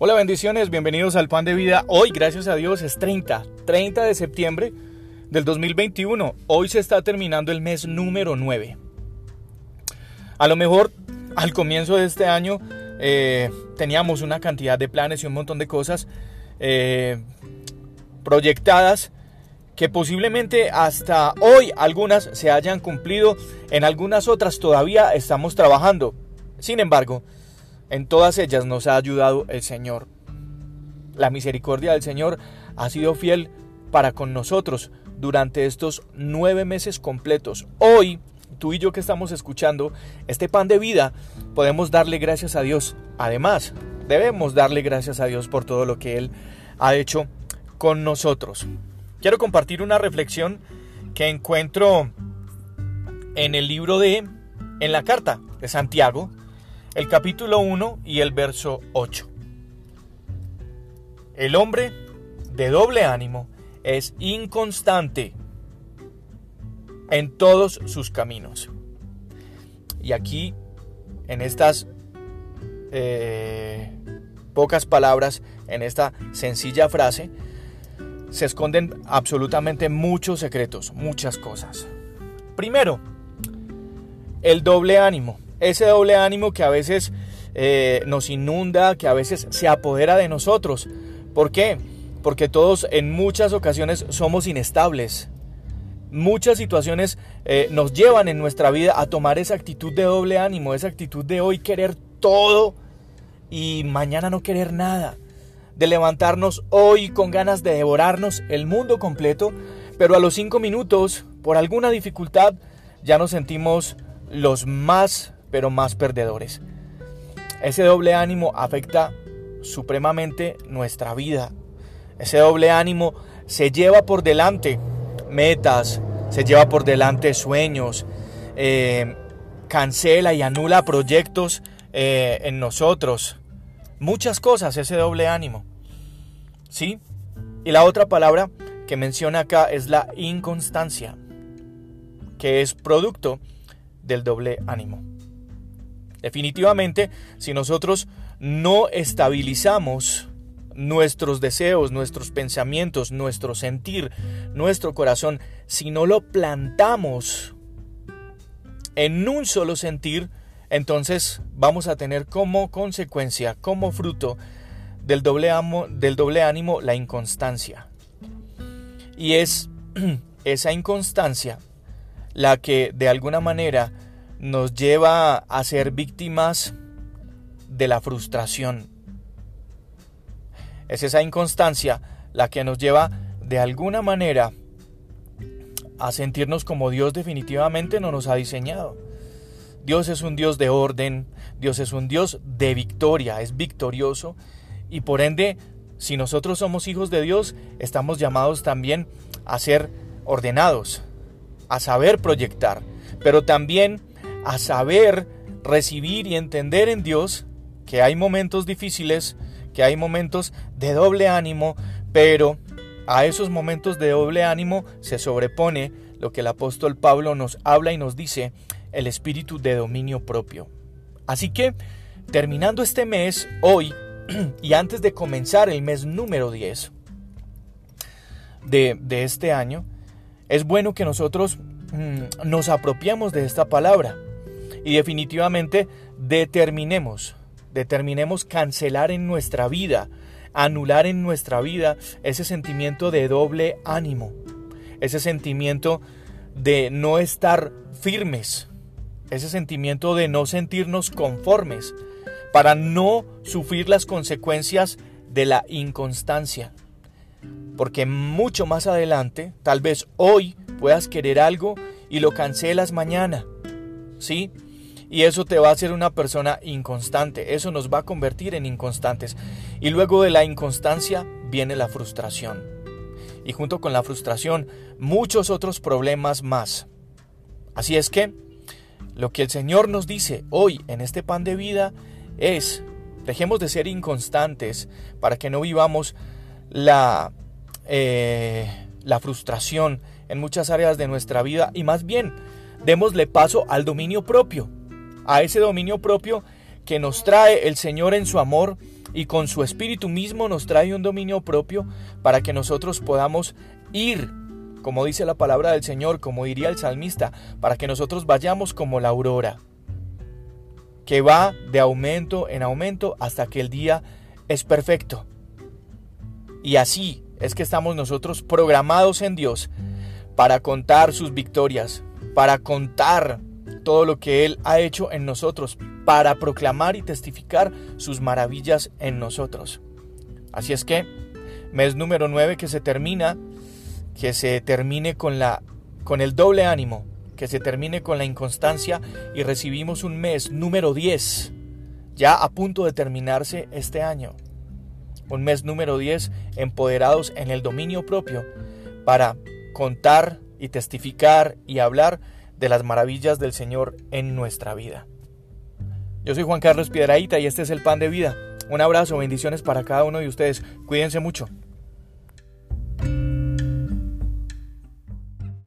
Hola bendiciones, bienvenidos al Pan de Vida. Hoy, gracias a Dios, es 30, 30 de septiembre del 2021. Hoy se está terminando el mes número 9. A lo mejor al comienzo de este año eh, teníamos una cantidad de planes y un montón de cosas eh, proyectadas que posiblemente hasta hoy algunas se hayan cumplido, en algunas otras todavía estamos trabajando. Sin embargo, en todas ellas nos ha ayudado el Señor. La misericordia del Señor ha sido fiel para con nosotros durante estos nueve meses completos. Hoy, tú y yo que estamos escuchando este pan de vida, podemos darle gracias a Dios. Además, debemos darle gracias a Dios por todo lo que Él ha hecho con nosotros. Quiero compartir una reflexión que encuentro en el libro de, en la carta de Santiago, el capítulo 1 y el verso 8. El hombre de doble ánimo es inconstante en todos sus caminos. Y aquí, en estas eh, pocas palabras, en esta sencilla frase, se esconden absolutamente muchos secretos, muchas cosas. Primero, el doble ánimo ese doble ánimo que a veces eh, nos inunda, que a veces se apodera de nosotros. ¿Por qué? Porque todos en muchas ocasiones somos inestables. Muchas situaciones eh, nos llevan en nuestra vida a tomar esa actitud de doble ánimo, esa actitud de hoy querer todo y mañana no querer nada. De levantarnos hoy con ganas de devorarnos el mundo completo, pero a los cinco minutos, por alguna dificultad, ya nos sentimos los más pero más perdedores. Ese doble ánimo afecta supremamente nuestra vida. Ese doble ánimo se lleva por delante metas, se lleva por delante sueños, eh, cancela y anula proyectos eh, en nosotros. Muchas cosas, ese doble ánimo. ¿Sí? Y la otra palabra que menciona acá es la inconstancia, que es producto del doble ánimo. Definitivamente, si nosotros no estabilizamos nuestros deseos, nuestros pensamientos, nuestro sentir, nuestro corazón, si no lo plantamos en un solo sentir, entonces vamos a tener como consecuencia, como fruto del doble, del doble ánimo, la inconstancia. Y es esa inconstancia la que de alguna manera nos lleva a ser víctimas de la frustración. Es esa inconstancia la que nos lleva de alguna manera a sentirnos como Dios definitivamente no nos ha diseñado. Dios es un Dios de orden, Dios es un Dios de victoria, es victorioso y por ende, si nosotros somos hijos de Dios, estamos llamados también a ser ordenados, a saber proyectar, pero también a saber recibir y entender en Dios que hay momentos difíciles, que hay momentos de doble ánimo, pero a esos momentos de doble ánimo se sobrepone lo que el apóstol Pablo nos habla y nos dice, el espíritu de dominio propio. Así que, terminando este mes, hoy, y antes de comenzar el mes número 10 de, de este año, es bueno que nosotros mm, nos apropiamos de esta palabra y definitivamente determinemos, determinemos cancelar en nuestra vida, anular en nuestra vida ese sentimiento de doble ánimo, ese sentimiento de no estar firmes, ese sentimiento de no sentirnos conformes, para no sufrir las consecuencias de la inconstancia. Porque mucho más adelante, tal vez hoy puedas querer algo y lo cancelas mañana. ¿Sí? Y eso te va a hacer una persona inconstante, eso nos va a convertir en inconstantes. Y luego de la inconstancia viene la frustración. Y junto con la frustración, muchos otros problemas más. Así es que lo que el Señor nos dice hoy en este pan de vida es, dejemos de ser inconstantes para que no vivamos la, eh, la frustración en muchas áreas de nuestra vida y más bien démosle paso al dominio propio a ese dominio propio que nos trae el Señor en su amor y con su espíritu mismo nos trae un dominio propio para que nosotros podamos ir, como dice la palabra del Señor, como diría el salmista, para que nosotros vayamos como la aurora, que va de aumento en aumento hasta que el día es perfecto. Y así es que estamos nosotros programados en Dios para contar sus victorias, para contar todo lo que Él ha hecho en nosotros, para proclamar y testificar sus maravillas en nosotros. Así es que, mes número 9 que se termina, que se termine con, la, con el doble ánimo, que se termine con la inconstancia y recibimos un mes número 10, ya a punto de terminarse este año. Un mes número 10 empoderados en el dominio propio para contar y testificar y hablar de las maravillas del Señor en nuestra vida. Yo soy Juan Carlos Piedraíta y este es el Pan de Vida. Un abrazo, bendiciones para cada uno de ustedes. Cuídense mucho.